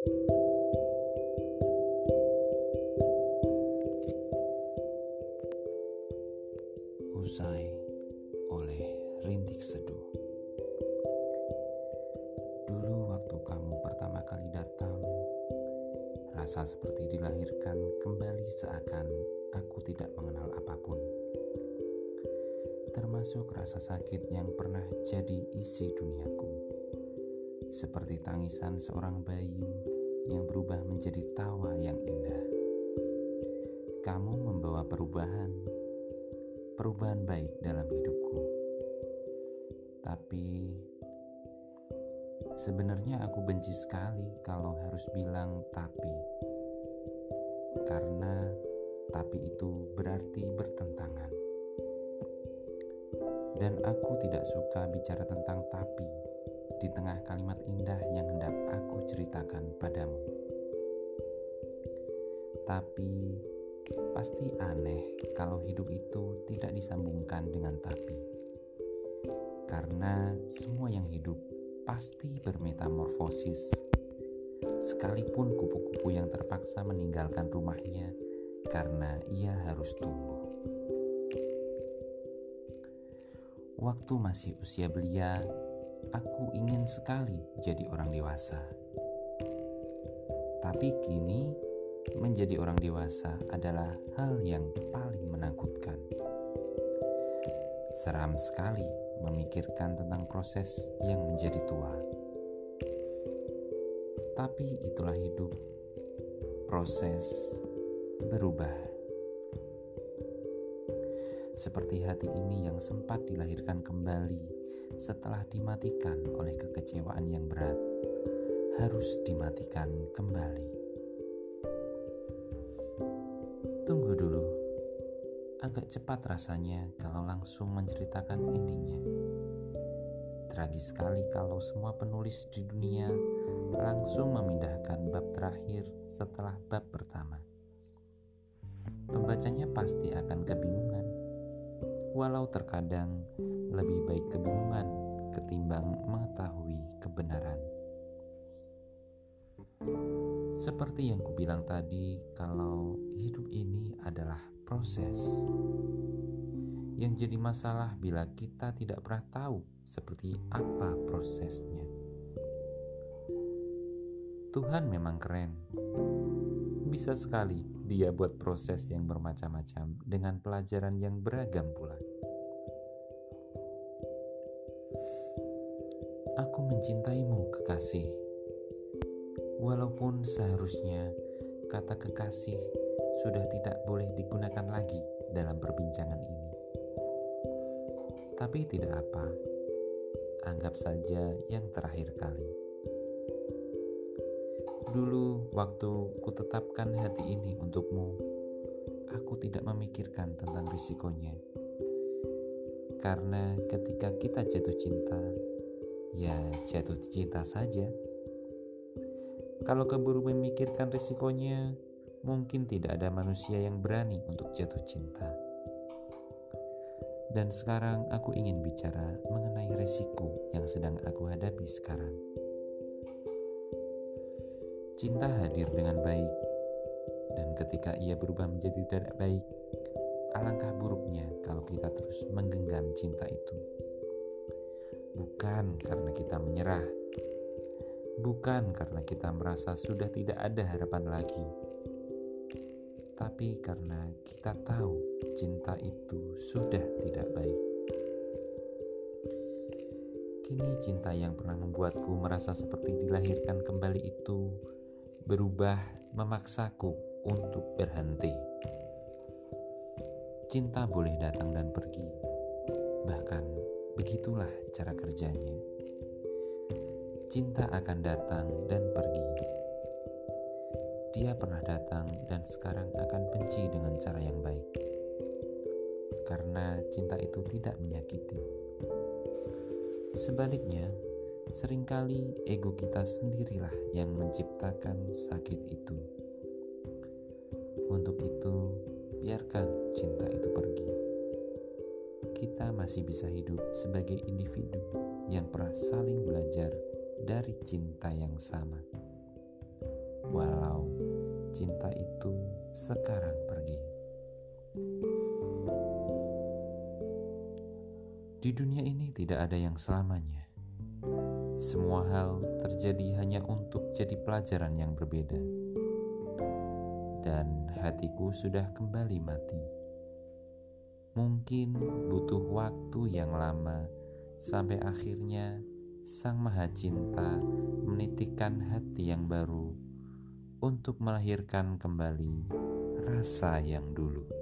Usai oleh Rintik Seduh. Dulu waktu kamu pertama kali datang Rasa seperti dilahirkan kembali seakan aku tidak mengenal apa pun. Termasuk rasa sakit yang pernah jadi isi duniaku. Seperti tangisan seorang bayi yang berubah menjadi tawa yang indah Kamu membawa perubahan perubahan baik dalam hidupku. Tapi sebenarnya aku benci sekali kalau harus bilang tapi. Karena tapi itu berarti bertentangan. Dan aku tidak suka bicara tentang tapi di tengah kalimat indah yang hendak aku ceritakan padamu. Tapi Pasti aneh kalau hidup itu tidak disambungkan dengan tapi. Karena semua yang hidup pasti bermetamorfosis. Sekalipun kupu-kupu yang terpaksa meninggalkan rumahnya karena ia harus tumbuh. Waktu masih usia belia, aku ingin sekali jadi orang dewasa. Tapi kini menjadi orang dewasa adalah hal yang paling menakutkan. Seram sekali memikirkan tentang proses yang menjadi tua. Tapi itulah hidup. Proses berubah. Seperti hati ini yang sempat dilahirkan kembali setelah dimatikan oleh kekecewaan yang berat, harus dimatikan kembali. Tunggu dulu. Agak cepat rasanya kalau langsung menceritakan endingnya. Tragis sekali kalau semua penulis di dunia langsung memindahkan bab terakhir setelah bab pertama. Pembacanya pasti akan kebingungan, walau terkadang lebih baik kebingungan ketimbang mengetahui kebenaran. Seperti yang kubilang tadi, kalau hidup ini adalah proses. Yang jadi masalah bila kita tidak pernah tahu seperti apa prosesnya. Tuhan memang keren. Bisa sekali dia buat proses yang bermacam-macam dengan pelajaran yang beragam pula. Aku mencintaimu, kekasih Walaupun seharusnya kata kekasih sudah tidak boleh digunakan lagi dalam perbincangan ini. Tapi tidak apa, anggap saja yang terakhir kali. Dulu waktu kutetapkan hati ini untukmu, aku tidak memikirkan tentang risikonya. Karena ketika kita jatuh cinta, ya jatuh cinta saja. Kalau keburu memikirkan risikonya, mungkin tidak ada manusia yang berani untuk jatuh cinta. Dan sekarang aku ingin bicara mengenai risiko yang sedang aku hadapi sekarang. Cinta hadir dengan baik, dan ketika ia berubah menjadi tidak baik, alangkah buruknya kalau kita terus menggenggam cinta itu. Bukan karena kita menyerah, bukan karena kita merasa sudah tidak ada harapan lagi, tapi karena kita tahu cinta itu sudah tidak baik. Kini, cinta yang pernah membuatku merasa seperti dilahirkan kembali itu berubah memaksaku untuk berhenti. Cinta boleh datang dan pergi, bahkan begitulah cara kerjanya cinta akan datang dan pergi. Dia pernah datang dan sekarang akan benci dengan cara yang baik, karena cinta itu tidak menyakiti. Sebaliknya, sering kali ego kita sendirilah yang menciptakan sakit itu. Masih bisa hidup sebagai individu yang pernah saling belajar dari cinta yang sama. cinta itu sekarang pergi. Di dunia ini tidak ada yang selamanya. Semua hal terjadi hanya untuk jadi pelajaran yang berbeda. Dan hatiku sudah kembali mati. Mungkin butuh waktu yang lama sampai akhirnya Sang Maha Cinta menitikkan hati yang baru untuk melahirkan kembali rasa yang dulu.